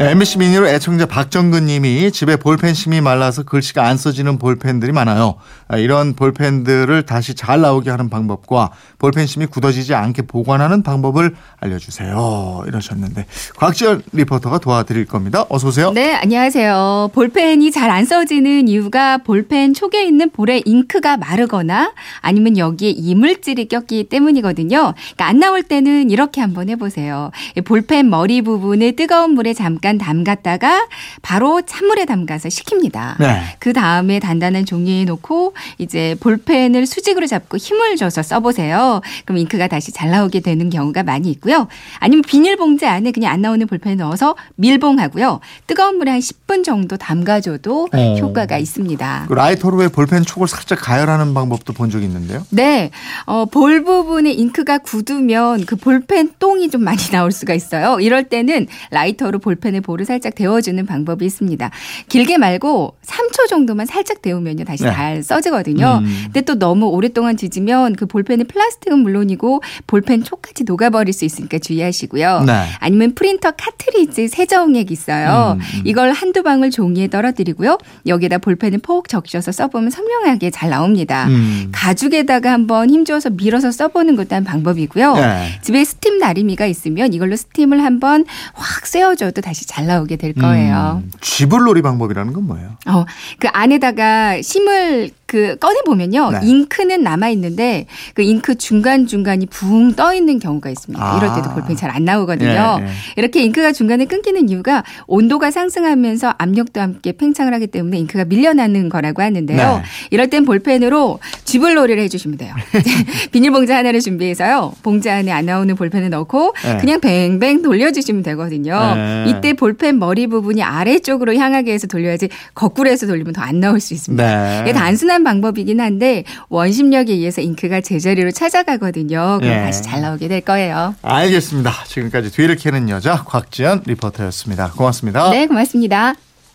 MBC 미니로 애청자 박정근 님이 집에 볼펜 심이 말라서 글씨가 안 써지는 볼펜들이 많아요. 아, 이런 볼펜들을 다시 잘 나오게 하는 방법과 볼펜 심이 굳어지지 않게 보관하는 방법을 알려주세요. 이러셨는데 곽지연 리포터가 도와드릴 겁니다. 어서 오세요. 네, 안녕하세요. 볼펜이 잘 안 써지는 이유가 볼펜 촉에 있는 볼에 잉크가 마르거나 아니면 여기에 이물질이 꼈기 때문이거든요. 그러니까 안 나올 때는 이렇게 한번 해보세요. 볼펜 머리 부분을 뜨거운 물에 잠깐 담갔다가 바로 찬물에 담가서 식힙니다. 네. 그 다음에 단단한 종이에 놓고 이제 볼펜을 수직으로 잡고 힘을 줘서 써보세요. 그럼 잉크가 다시 잘 나오게 되는 경우가 많이 있고요. 아니면 비닐봉지 안에 그냥 안 나오는 볼펜 넣어서 밀봉하고요. 뜨거운 물에 한 10분 정도 담가줘도 어. 효과가 있습니다. 그 라이터로 왜 볼펜 촉을 살짝 가열하는 방법도 본 적이 있는데요. 네, 어, 볼 부분에 잉크가 굳으면 그 볼펜 똥이 좀 많이 나올 수가 있어요. 이럴 때는 라이터로 볼펜 의 볼을 살짝 데워주는 방법이 있습니다. 길게 말고 3초 정도만 살짝 데우면요 다시 네. 잘 써지거든요. 음. 근데 또 너무 오랫동안 데우면 그 볼펜의 플라스틱은 물론이고 볼펜 촉까지 녹아버릴 수 있으니까 주의하시고요. 네. 아니면 프린터 카트리지 세정액 있어요. 음, 음. 이걸 한두 방울 종이에 떨어뜨리고요. 여기다 볼펜을 폭 적셔서 써보면 선명하게 잘 나옵니다. 음. 가죽에다가 한번 힘줘서 밀어서 써보는 것도 한 방법이고요. 네. 집에 스팀 다리미가 있으면 이걸로 스팀을 한번 확 쐬어줘도 다시 잘 나오게 될 거예요. 음, 쥐불놀이 방법이라는 건 뭐예요? 어, 그 안에다가 심을 그 꺼내 보면요, 네. 잉크는 남아 있는데 그 잉크 중간 중간이 붕 떠 있는 경우가 있습니다. 아. 이럴 때도 볼펜이 잘안 나오거든요. 예, 예. 이렇게 잉크가 중간에 끊기는 이유가 온도가 상승하면서 압력도 함께 팽창을 하기 때문에 잉크가 밀려나는 거라고 하는데요. 네. 이럴 땐 볼펜으로 쥐불놀이를 해주시면 돼요. 비닐봉지 하나를 준비해서요. 봉지 안에 안 나오는 볼펜을 넣고 네. 그냥 뱅뱅 돌려주시면 되거든요. 네. 이때 볼펜 머리 부분이 아래쪽으로 향하게 해서 돌려야지 거꾸로 해서 돌리면 더 안 나올 수 있습니다. 네. 이게 단순한 방법이긴 한데 원심력에 의해서 잉크가 제자리로 찾아가거든요. 그럼 예. 다시 잘 나오게 될 거예요. 알겠습니다. 지금까지 뒤를 캐는 여자 곽지연 리포터였습니다. 고맙습니다. 네, 고맙습니다.